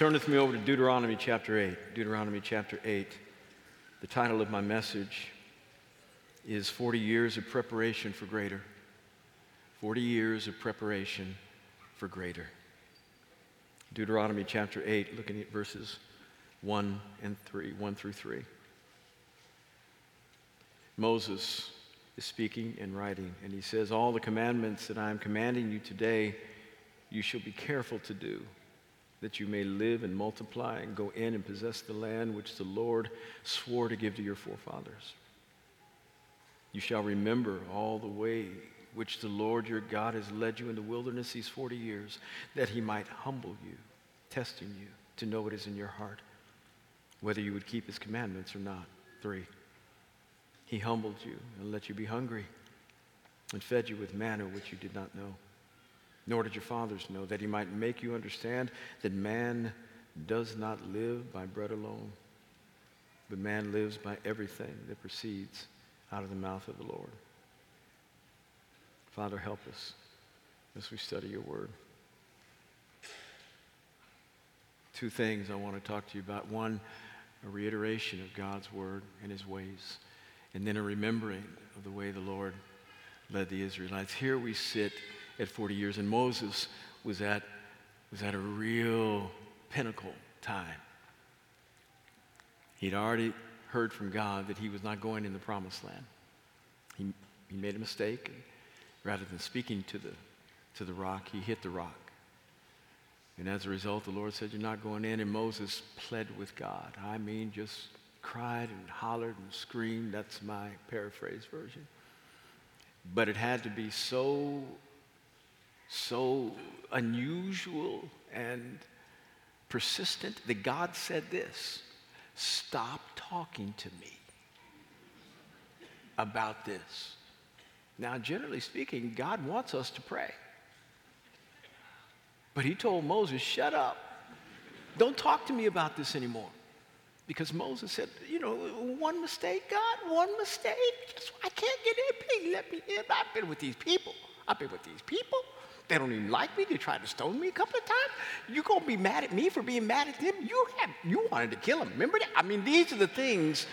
Turn with me over to Deuteronomy chapter 8. Deuteronomy chapter 8. The title of my message is 40 Years of Preparation for Greater. 40 Years of Preparation for Greater. Deuteronomy chapter 8, looking at verses 1 and 3, 1 through 3. Moses is speaking and writing, and he says, All the commandments that I am commanding you today, you shall be careful to do, that you may live and multiply and go in and possess the land which the Lord swore to give to your forefathers. You shall remember all the way which the Lord your God has led you in the wilderness these 40 years, that he might humble you, testing you to know what is in your heart, whether you would keep his commandments or not. Three, he humbled you and let you be hungry and fed you with manna which you did not know, nor did your fathers know, that he might make you understand that man does not live by bread alone, but man lives by everything that proceeds out of the mouth of the Lord. Father, help us as we study your word. Two things I want to talk to you about. One, a reiteration of God's word and his ways, and then a remembering of the way the Lord led the Israelites. Here we sit at 40 years, and Moses was at, was at a real pinnacle time. He'd already heard from God that he was not going in the promised land. He, he made a mistake. And rather than speaking to the, to the rock, he hit the rock. And as a result, the Lord said, You're not going in. And Moses pled with God. I mean, just cried and hollered and screamed. That's my paraphrase version. But it had to be so, so unusual and persistent that God said this Stop talking to me about this. Now, generally speaking, God wants us to pray. But he told Moses, shut up. Don't talk to me about this anymore. Because Moses said, you know, one mistake, God, one mistake. I can't get in. Please let me in. I've been with these people. I've been with these people. They don't even like me. They tried to stone me a couple of times. You're gonna be mad at me for being mad at them? You have you wanted to kill him. Remember that? I mean, these are the things,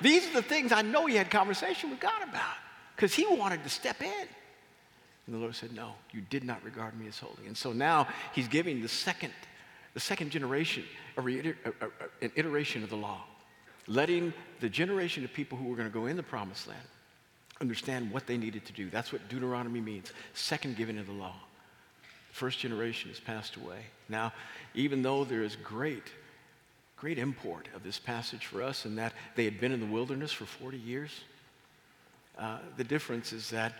these are the things I know he had conversation with God about. Because he wanted to step in. And the Lord said, No, you did not regard me as holy. And so now he's giving the second, the second generation a, reiter- a, a, an iteration of the law, letting the generation of people who were going to go in the promised land understand what they needed to do. That's what Deuteronomy means. Second giving of the law. First generation has passed away. Now, even though there is great, great import of this passage for us in that they had been in the wilderness for 40 years, uh, the difference is that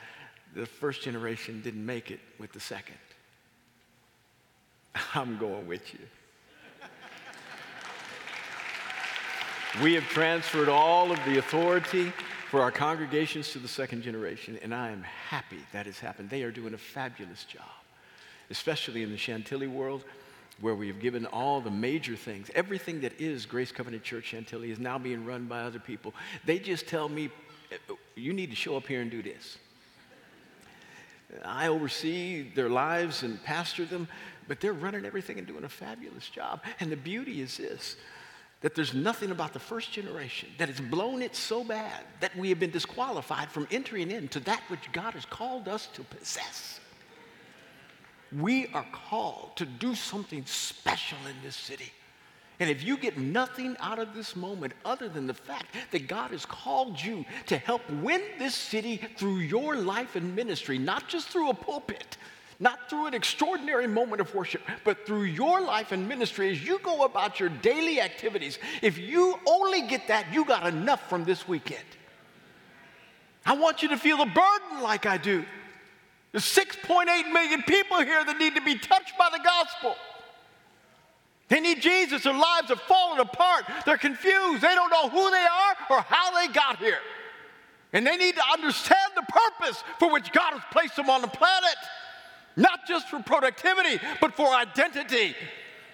the first generation didn't make it with the second. I'm going with you. we have transferred all of the authority for our congregations to the second generation, and I am happy that has happened. They are doing a fabulous job, especially in the Chantilly world, where we have given all the major things. Everything that is Grace Covenant Church Chantilly is now being run by other people. They just tell me, uh, you need to show up here and do this. I oversee their lives and pastor them, but they're running everything and doing a fabulous job. And the beauty is this that there's nothing about the first generation that has blown it so bad that we have been disqualified from entering into that which God has called us to possess. We are called to do something special in this city. And if you get nothing out of this moment other than the fact that God has called you to help win this city through your life and ministry, not just through a pulpit, not through an extraordinary moment of worship, but through your life and ministry as you go about your daily activities. If you only get that, you got enough from this weekend. I want you to feel the burden like I do. There's 6.8 million people here that need to be touched by the gospel. They need Jesus. Their lives have fallen apart. They're confused. They don't know who they are or how they got here. And they need to understand the purpose for which God has placed them on the planet not just for productivity, but for identity.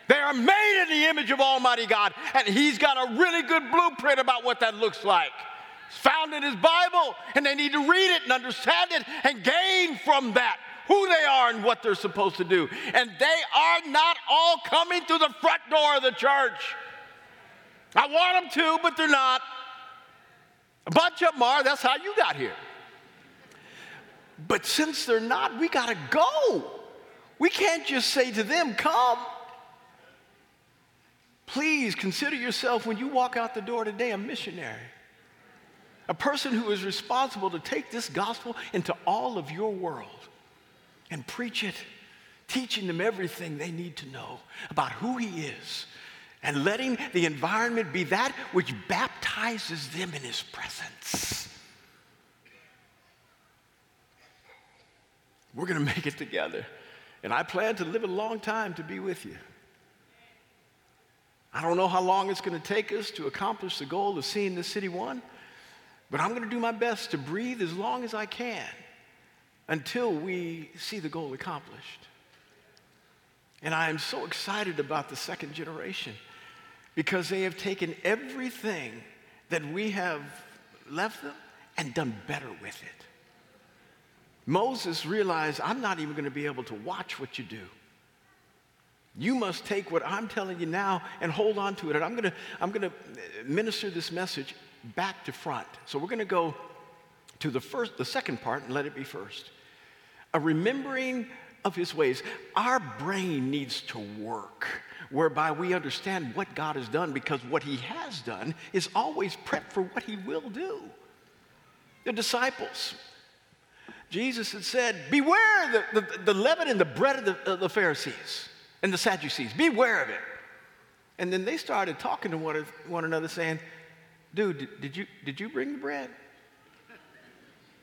They are made in the image of Almighty God, and He's got a really good blueprint about what that looks like. It's found in His Bible, and they need to read it and understand it and gain from that who they are and what they're supposed to do. And they are not all coming through the front door of the church. I want them to, but they're not. A bunch of them are. That's how you got here. But since they're not, we got to go. We can't just say to them, come. Please consider yourself when you walk out the door today a missionary, a person who is responsible to take this gospel into all of your world and preach it, teaching them everything they need to know about who He is and letting the environment be that which baptizes them in His presence. We're going to make it together. And I plan to live a long time to be with you. I don't know how long it's going to take us to accomplish the goal of seeing this city won, but I'm going to do my best to breathe as long as I can until we see the goal accomplished. And I am so excited about the second generation because they have taken everything that we have left them and done better with it. Moses realized, I'm not even going to be able to watch what you do. You must take what I'm telling you now and hold on to it. And I'm going to, I'm going to uh, minister this message back to front. So we're going to go to the first, the second part and let it be first. A remembering of his ways. Our brain needs to work whereby we understand what God has done because what he has done is always prep for what he will do. The disciples, Jesus had said, Beware the, the, the leaven and the bread of the, of the Pharisees and the Sadducees. Beware of it. And then they started talking to one, one another, saying, Dude, did, did, you, did you bring the bread?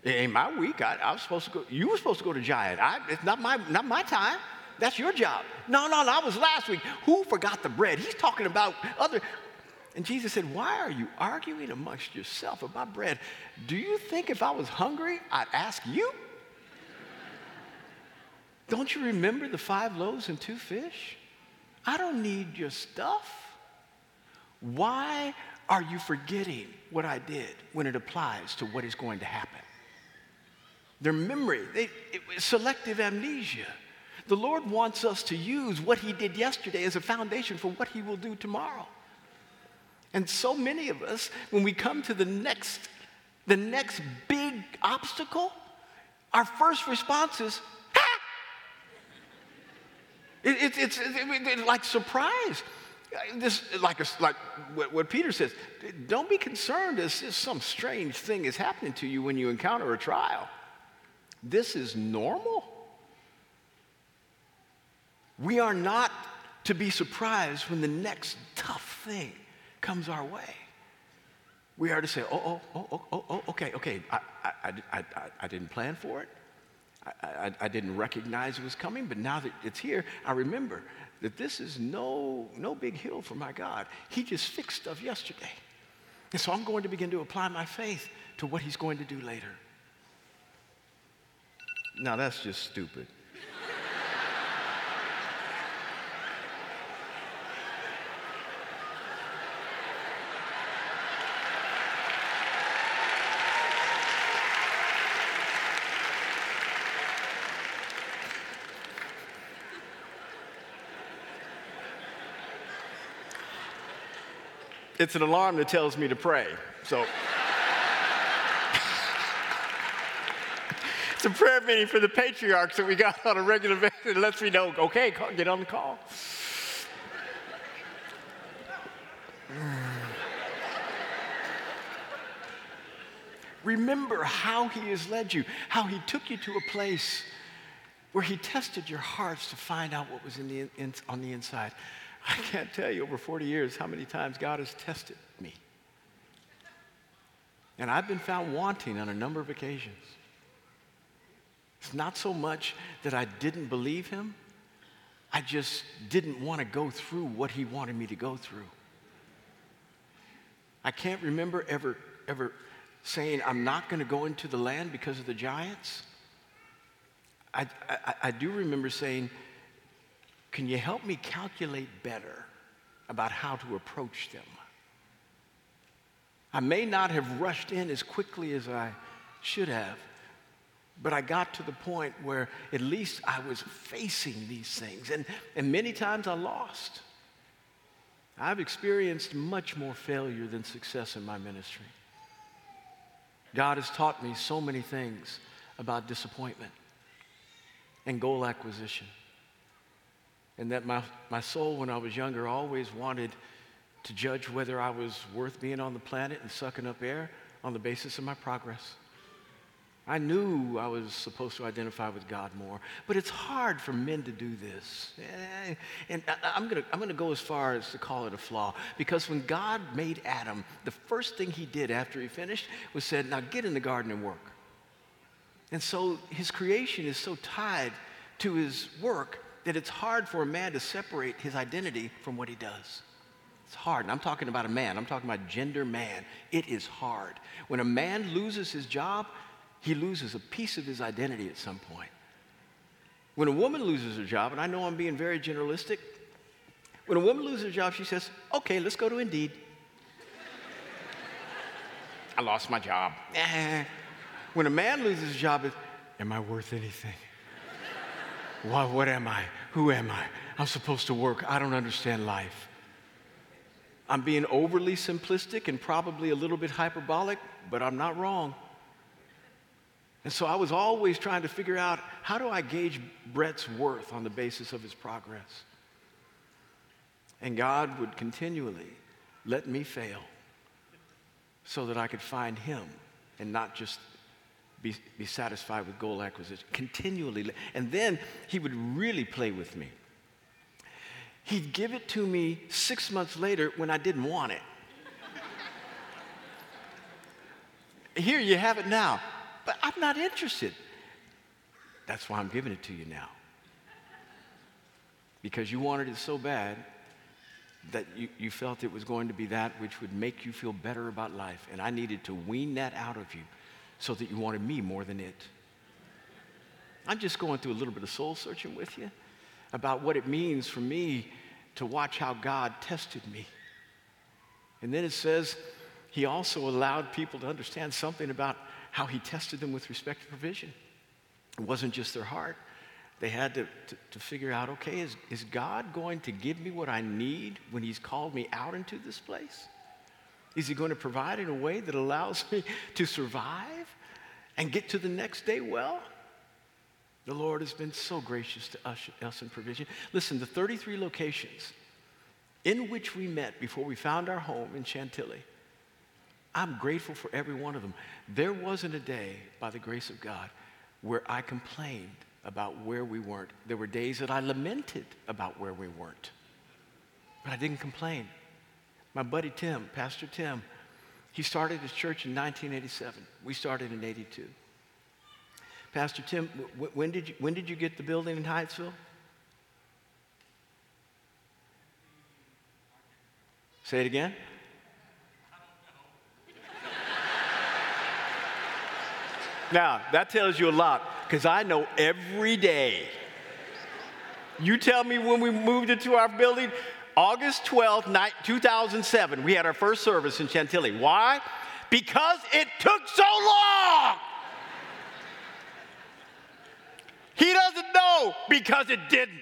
It ain't my week. I, I, was supposed to go. You were supposed to go to Giant. I, it's not my, not my time. That's your job. No, no, no. I was last week. Who forgot the bread? He's talking about other. And Jesus said, Why are you arguing amongst yourself about bread? Do you think if I was hungry, I'd ask you? Don't you remember the five loaves and two fish? I don't need your stuff. Why are you forgetting what I did when it applies to what is going to happen? Their memory, they, it, selective amnesia. The Lord wants us to use what He did yesterday as a foundation for what He will do tomorrow. And so many of us, when we come to the next, the next big obstacle, our first response is, it, it, it's it, like surprise. This, like, a, like what, what Peter says, don't be concerned as if some strange thing is happening to you when you encounter a trial. This is normal. We are not to be surprised when the next tough thing comes our way. We are to say, oh, oh, oh, oh, oh, oh, okay, okay, I, I, I, I, I didn't plan for it. I, I, I, didn't recognize it was coming, but now that it's here, I remember that this is no, no big hill for my God. He just fixed stuff yesterday. And so I'm going to begin to apply my faith to what he's going to do later. Now, that's just stupid. It's an alarm that tells me to pray. So it's a prayer meeting for the patriarchs that we got on a regular basis. It lets me know, okay, call, get on the call. Remember how he has led you, how he took you to a place where he tested your hearts to find out what was in the, in, on the inside. I can't tell you over 40 years how many times God has tested me. And I've been found wanting on a number of occasions. It's not so much that I didn't believe him, I just didn't want to go through what he wanted me to go through. I can't remember ever, ever saying, I'm not going to go into the land because of the giants. I, I, I do remember saying, can you help me calculate better about how to approach them? I may not have rushed in as quickly as I should have, But I got to the point where at least I was facing these things. And, and many times I lost. I've experienced much more failure than success in my ministry. God has taught me so many things about disappointment and goal acquisition. And that my, my soul, when I was younger, always wanted to judge whether I was worth being on the planet and sucking up air on the basis of my progress. I knew I was supposed to identify with God more, but it's hard for men to do this. Eh, and I'm going to I'm gonna go as far as to call it a flaw, because when God made Adam, the first thing he did after he finished was said, now get in the garden and work. And so his creation is so tied to his work that it's hard for a man to separate his identity from what he does. It's hard. And I'm talking about a man, I'm talking about gender man. It is hard. When a man loses his job, he loses a piece of his identity at some point. When a woman loses her job, and I know I'm being very generalistic, when a woman loses her job, she says, okay, let's go to Indeed. I lost my job. When a man loses his job, am I worth anything? What, what am I? Who am I? I'm supposed to work. I don't understand life. I'm being overly simplistic and probably a little bit hyperbolic, but I'm not wrong. And so I was always trying to figure out how do I gauge Brett's worth on the basis of his progress? And God would continually let me fail so that I could find him and not just be, be satisfied with goal acquisition. Continually. And then he would really play with me. He'd give it to me six months later when I didn't want it. Here you have it now but I'm not interested. That's why I'm giving it to you now. Because you wanted it so bad that you, you felt it was going to be that which would make you feel better about life. And I needed to wean that out of you so that you wanted me more than it. I'm just going through a little bit of soul searching with you about what it means for me to watch how God tested me. And then it says, He also allowed people to understand something about how he tested them with respect to provision. It wasn't just their heart. They had to, to, to, figure out okay, is, is God going to give me what I need when he's called me out into this place? Is he going to provide in a way that allows me to survive and get to the next day well? The Lord has been so gracious to us, us in provision. Listen, the 33 locations in which we met before we found our home in Chantilly I'm grateful for every one of them. There wasn't a day, by the grace of God, where I complained about where we weren't. There were days that I lamented about where we weren't, but I didn't complain. My buddy Tim, Pastor Tim, he started his church in 1987. We started in 82. Pastor Tim, when did you, when did you get the building in Hyattsville? Say it again. Now, that tells you a lot because I know every day. You tell me when we moved into our building, August 12th, 2007, we had our first service in Chantilly. Why? Because it took so long. He doesn't know because it didn't.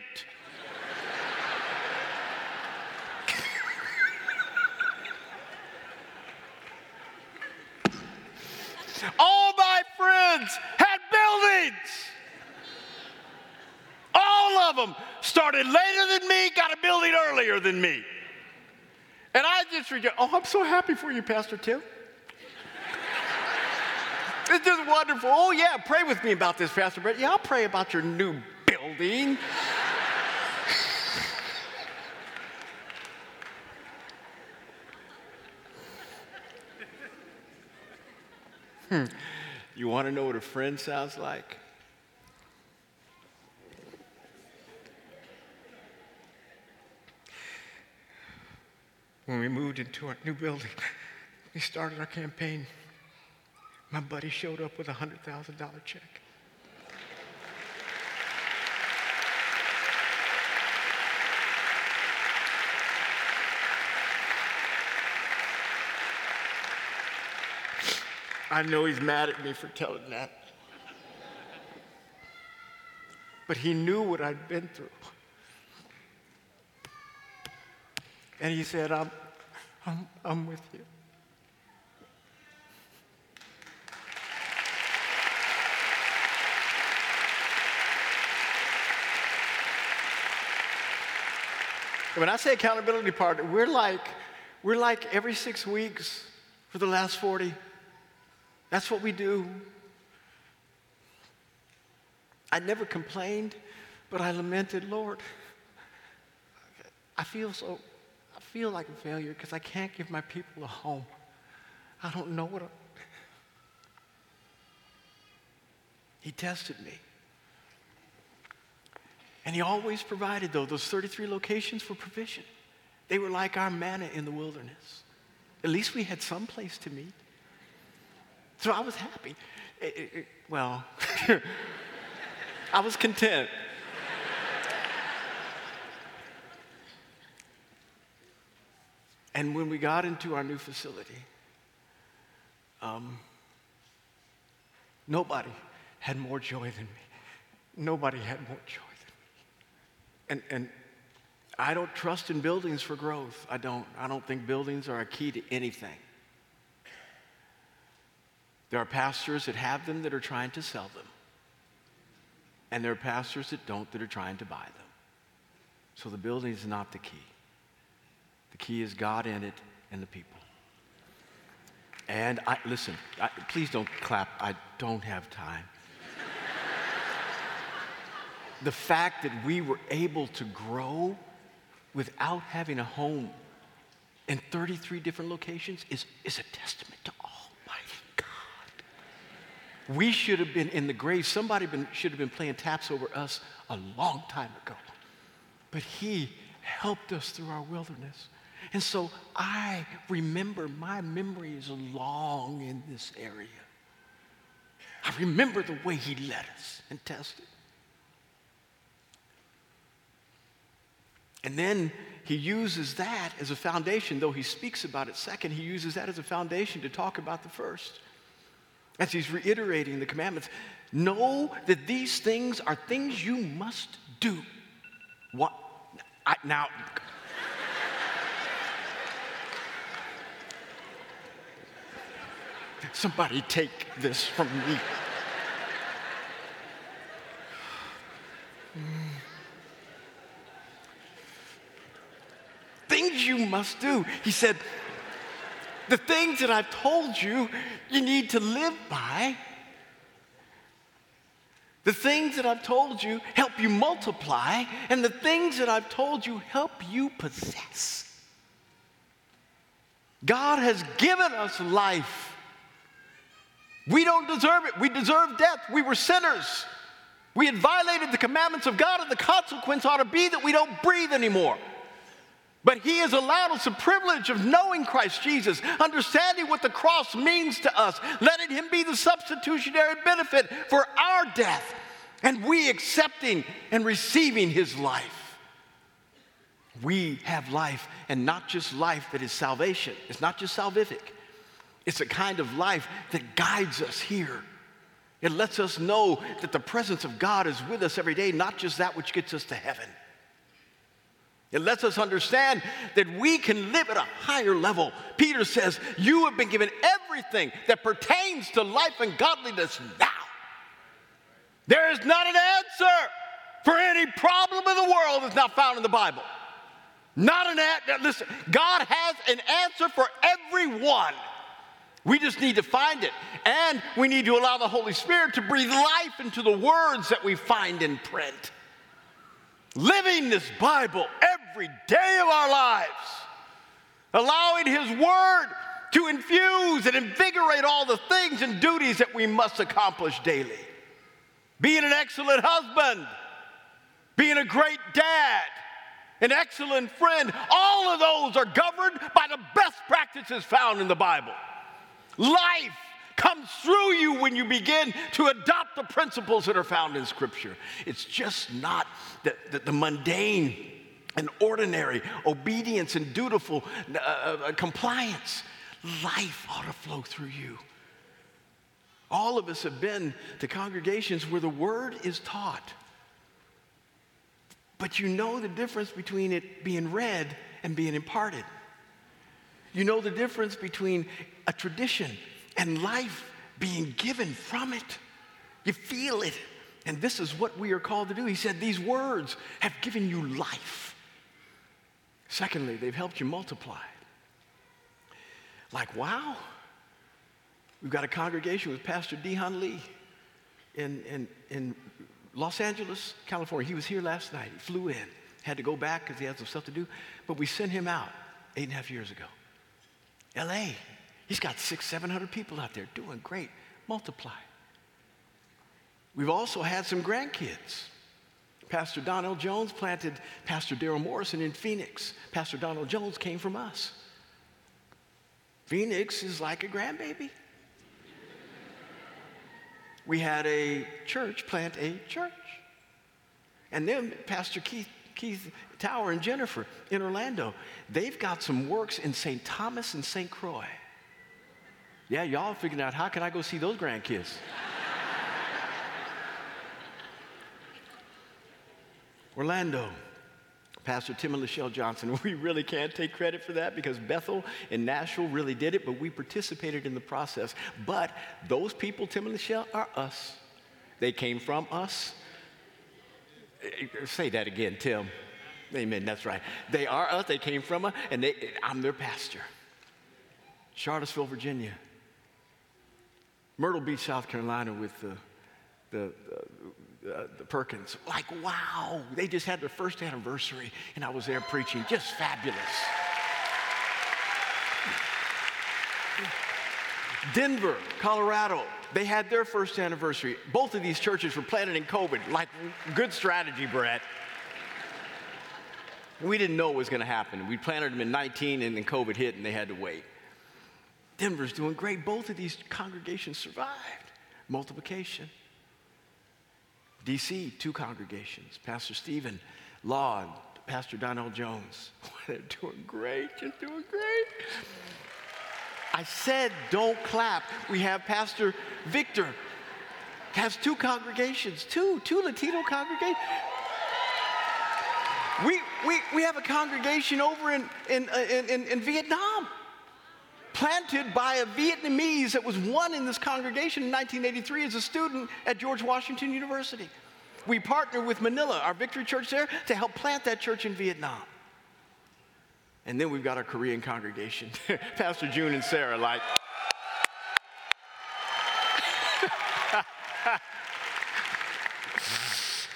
All my friends had buildings. All of them started later than me, got a building earlier than me. And I just reject, oh, I'm so happy for you, Pastor Tim. it's just wonderful. Oh, yeah, pray with me about this, Pastor Brett. Yeah, I'll pray about your new building. Hmm. You want to know what a friend sounds like? When we moved into our new building, we started our campaign. My buddy showed up with a $100,000 check. I know he's mad at me for telling that. but he knew what I'd been through. And he said, I'm, I'm, I'm with you. When I say accountability partner, we're like, we're like every six weeks for the last 40. That's what we do. I never complained, but I lamented, Lord, I feel so, feel like a failure because I can't give my people a home. I don't know what. I'm... He tested me. And he always provided, though, those 33 locations for provision. They were like our manna in the wilderness. At least we had some place to meet. So I was happy. It, it, it, well, I was content. And when we got into our new facility, um, nobody had more joy than me. Nobody had more joy than me. and, and I don't trust in buildings for growth. I don't. I don't think buildings are a key to anything. There are pastors that have them that are trying to sell them. And there are pastors that don't that are trying to buy them. So the building is not the key. The key is God in it and the people. And I listen, I, please don't clap. I don't have time the fact that we were able to grow without having a home in 33 different locations is, is a testament to Almighty God. We should have been in the grave. Somebody been, should have been playing taps over us a long time ago. But He helped us through our wilderness. And so I remember, my memory is long in this area. I remember the way He led us and tested. And then he uses that as a foundation, though he speaks about it second, he uses that as a foundation to talk about the first. As he's reiterating the commandments, know that these things are things you must do. What? I, now, somebody take this from me. things you must do. He said, The things that I've told you, you need to live by. The things that I've told you help you multiply, and the things that I've told you help you possess. God has given us life. We don't deserve it. We deserve death. We were sinners. We had violated the commandments of God, and the consequence ought to be that we don't breathe anymore. But He has allowed us the privilege of knowing Christ Jesus, understanding what the cross means to us, letting Him be the substitutionary benefit for our death, and we accepting and receiving His life. We have life, and not just life that is salvation. It's not just salvific, it's a kind of life that guides us here. It lets us know that the presence of God is with us every day, not just that which gets us to heaven. It lets us understand that we can live at a higher level. Peter says, You have been given everything that pertains to life and godliness now. There is not an answer for any problem in the world that's not found in the Bible. Not an answer. Listen, God has an answer for everyone. We just need to find it. And we need to allow the Holy Spirit to breathe life into the words that we find in print living this Bible every day of our lives, allowing His Word to infuse and invigorate all the things and duties that we must accomplish daily. Being an excellent husband, being a great dad, an excellent friend, all of those are governed by the best practices found in the Bible. Life comes through you when you begin to adopt the principles that are found in Scripture. It's just not that the, the mundane and ordinary obedience and dutiful uh, uh, compliance. Life ought to flow through you. All of us have been to congregations where the word is taught, but you know the difference between it being read and being imparted. You know the difference between a tradition and life being given from it. You feel it. And this is what we are called to do. He said, These words have given you life. Secondly, they've helped you multiply. Like, wow, we've got a congregation with Pastor Dehan Lee in, in, in Los Angeles, California. He was here last night. He flew in, had to go back because he had some stuff to do, but we sent him out eight and a half years ago. LA, he's got six, 700 people out there doing great. Multiply. We've also had some grandkids. Pastor Donald Jones planted Pastor Daryl Morrison in Phoenix. Pastor Donald Jones came from us. Phoenix is like a grandbaby. we had a church plant a church. And then Pastor Keith, Keith Tower and Jennifer in Orlando, they've got some works in St. Thomas and St. Croix. Yeah, y'all figuring out how can I go see those grandkids? Orlando, Pastor Tim and Lachelle Johnson. We really can't take credit for that because Bethel and Nashville really did it, but we participated in the process. But those people, Tim and Lachelle, are us. They came from us. Eh, eh, say that again, Tim. Amen, that's right. They are us, they came from us, and they, I'm their pastor. Charlottesville, Virginia. Myrtle Beach, South Carolina, with the, the, uh, the Perkins. Like, wow, they just had their first anniversary, and I was there preaching. Just fabulous. Denver, Colorado, they had their first anniversary. Both of these churches were planted in COVID. Like, good strategy, Brett. We didn't know it was going to happen. We planted them in 19, and then COVID hit, and they had to wait. Denver's doing great. Both of these congregations survived. Multiplication. DC, two congregations. Pastor Stephen Law and Pastor Donnell Jones. They're doing great. You're doing great. I said, don't clap. We have Pastor Victor has two congregations, two, two Latino congregations. We, we, we have a congregation over in, in, uh, in, in Vietnam planted by a Vietnamese that was won in this congregation in 1983 as a student at George Washington University. We partnered with Manila, our Victory Church there, to help plant that church in Vietnam. And then we've got our Korean congregation, Pastor June and Sarah, like.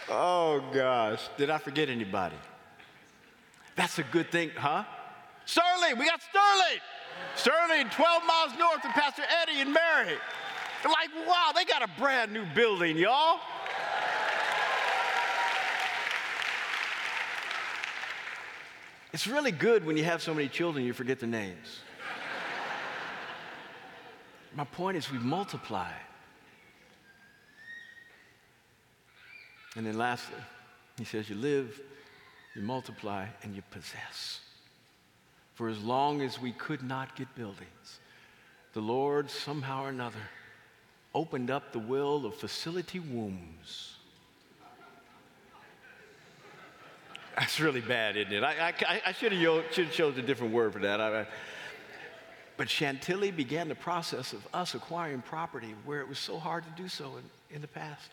oh gosh, did I forget anybody? That's a good thing, huh? Sterling, we got Sterling. Sterling, 12 miles north of Pastor Eddie and Mary. They're like, wow, they got a brand new building, y'all. It's really good when you have so many children you forget their names. My point is, we multiply. And then lastly, he says, you live, you multiply, and you possess. For as long as we could not get buildings, the Lord somehow or another opened up the will of facility wombs That's really bad, isn't it? I, I, I should have chosen a different word for that. I, but Chantilly began the process of us acquiring property where it was so hard to do so in, in the past.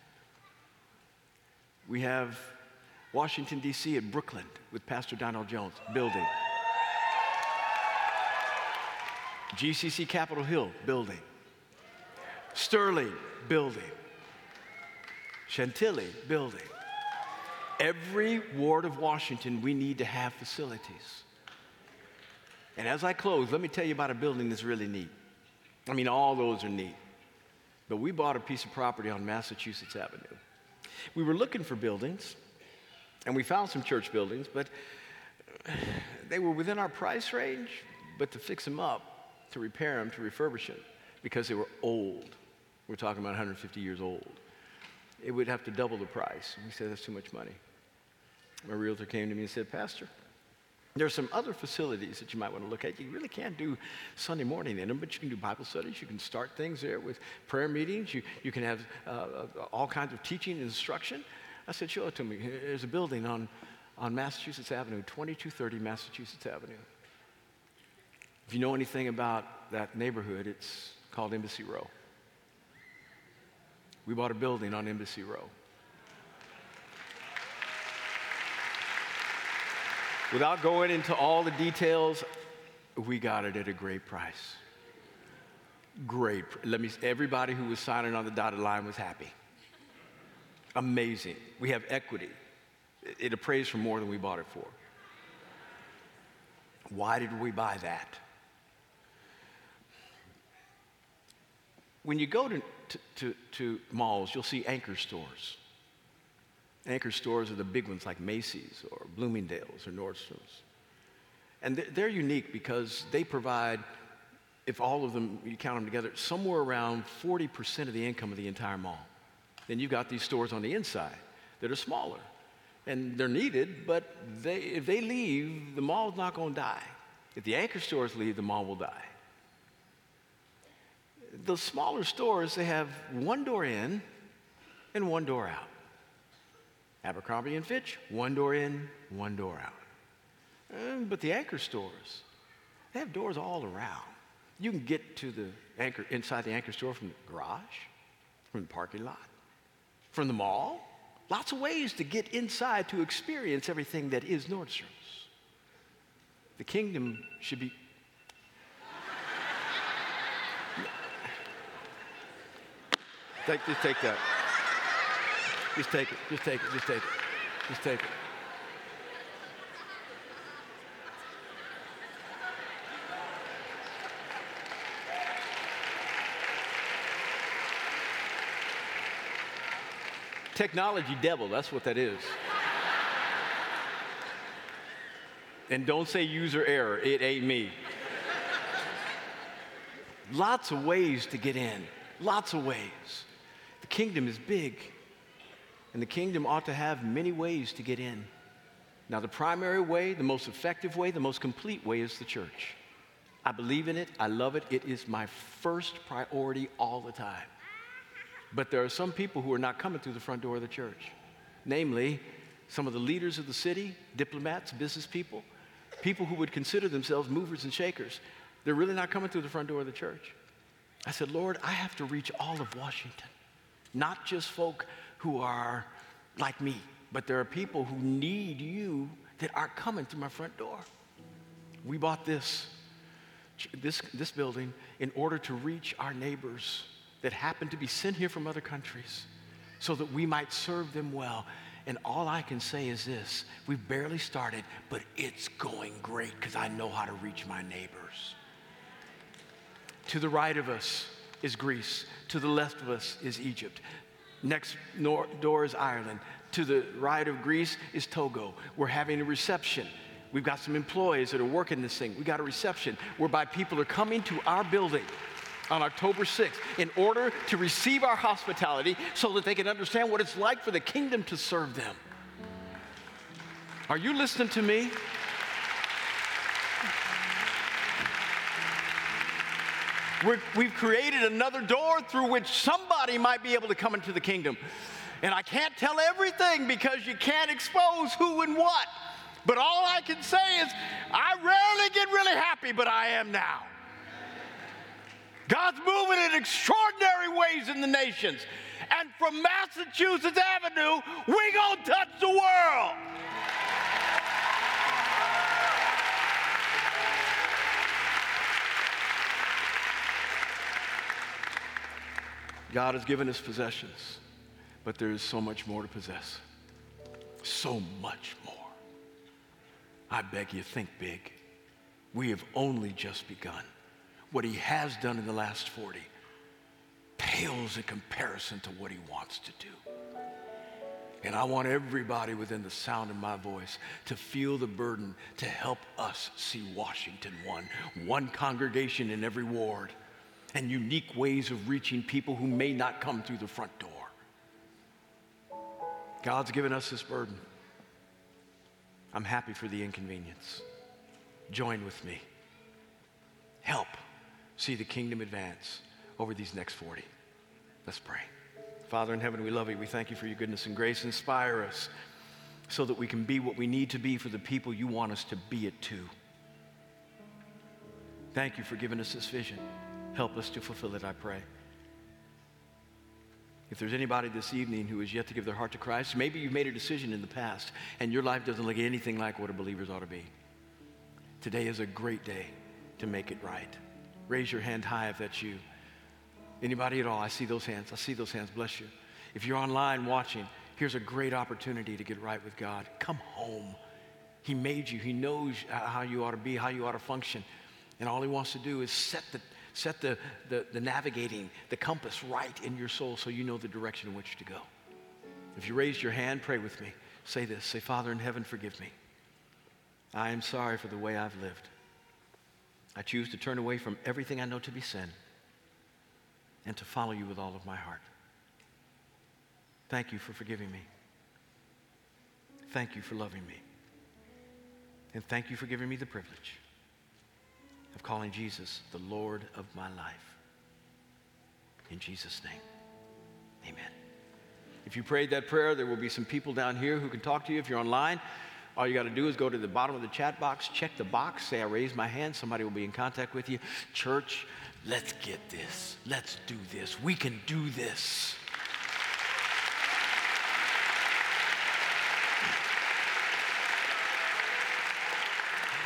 We have Washington, D.C. and Brooklyn with Pastor Donald Jones building. GCC Capitol Hill building. Sterling building. Chantilly building every ward of Washington, we need to have facilities. And as I close, let me tell you about a building that's really neat. I mean, all those are neat. But we bought a piece of property on Massachusetts Avenue. We were looking for buildings, and we found some church buildings, but they were within our price range. But to fix them up, to repair them, to refurbish them, because they were old, we're talking about 150 years old, it would have to double the price. We said, that's too much money. My realtor came to me and said, Pastor, there are some other facilities that you might want to look at. You really can't do Sunday morning in them, but you can do Bible studies. You can start things there with prayer meetings. You, you can have uh all kinds of teaching and instruction. I said, show it to me. There's a building on, on Massachusetts Avenue, 2230 Massachusetts Avenue. If you know anything about that neighborhood, it's called Embassy Row. We bought a building on Embassy Row. Without going into all the details, we got it at a great price. Great. Let me everybody who was signing on the dotted line was happy. Amazing. We have equity. It appraised for more than we bought it for. Why did we buy that? When you go to, to, to, to malls, you'll see anchor stores. Anchor stores are the big ones like Macy's or Bloomingdale's or Nordstrom's. And they're unique because they provide, if all of them, you count them together, somewhere around 40% of the income of the entire mall. Then you've got these stores on the inside that are smaller. And they're needed, but they, if they leave, the mall's not going to die. If the anchor stores leave, the mall will die. The smaller stores, they have one door in and one door out. Abercrombie and Fitch, one door in, one door out. Um, but the anchor stores, they have doors all around. You can get to the anchor inside the anchor store from the garage, from the parking lot, from the mall. Lots of ways to get inside to experience everything that is Nordstrom's. The kingdom should be. Take, just take that. Just take it. Just take it. Just take it. Just take it. Technology devil, that's what that is. and don't say user error, it ain't me. Lots of ways to get in, lots of ways. Kingdom is big, and the kingdom ought to have many ways to get in. Now, the primary way, the most effective way, the most complete way is the church. I believe in it, I love it, it is my first priority all the time. But there are some people who are not coming through the front door of the church. Namely, some of the leaders of the city, diplomats, business people, people who would consider themselves movers and shakers. They're really not coming through the front door of the church. I said, Lord, I have to reach all of Washington, not just folk who are like me, but there are people who need you that aren't coming through my front door. We bought this, this, this building in order to reach our neighbors that happen to be sent here from other countries so that we might serve them well. And all I can say is this we've barely started, but it's going great because I know how to reach my neighbors. To the right of us is Greece, to the left of us is Egypt. Next door is Ireland. To the right of Greece is Togo. We're having a reception. We've got some employees that are working this thing. We got a reception whereby people are coming to our building on October 6th in order to receive our hospitality so that they can understand what it's like for the kingdom to serve them. Are you listening to me? We have created another door through which somebody might be able to come into the kingdom. And I can't tell everything because you can't expose who and what. But all I can say is, I rarely get really happy, but I am now. God's moving in extraordinary ways in the nations. And from Massachusetts Avenue, we gonna touch the world. God has given us possessions, but there is so much more to possess. So much more. I beg you, think big. We have only just begun what he has done in the last 40 pales in comparison to what he wants to do. And I want everybody within the sound of my voice to feel the burden to help us see Washington won, one congregation in every ward, and unique ways of reaching people who may not come through the front door. God's given us this burden. I'm happy for the inconvenience. Join with me. Help see the kingdom advance over these next 40. Let's pray. Father in heaven, we love you. We thank you for your goodness and grace. Inspire us. so that we can be what we need to be for the people you want us to be it to. Thank you for giving us this vision. Help us to fulfill it, I pray. If there's anybody this evening who has yet to give their heart to Christ, maybe you've made a decision in the past and your life doesn't look anything like what a believer's ought to be. Today is a great day to make it right. Raise your hand high if that's you. Anybody at all? I see those hands. I see those hands. Bless you. If you're online watching, here's a great opportunity to get right with God. Come home. He made you, He knows how you ought to be, how you ought to function. And all He wants to do is set the, set the, the, the navigating, the compass right in your soul so you know the direction in which to go. If you raised your hand, pray with me. Say this Say, Father in heaven, forgive me. I am sorry for the way I've lived. I choose to turn away from everything I know to be sin and to follow you with all of my heart. Thank you for forgiving me. Thank you for loving me. And thank you for giving me the privilege of calling Jesus the Lord of my life. In Jesus' name, amen. If you prayed that prayer, there will be some people down here who can talk to you. If you're online, all you got to do is go to the bottom of the chat box, check the box, say, I raised my hand. Somebody will be in contact with you. Church, let's get this. Let's do this. We can do this.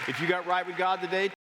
If you got right with God today,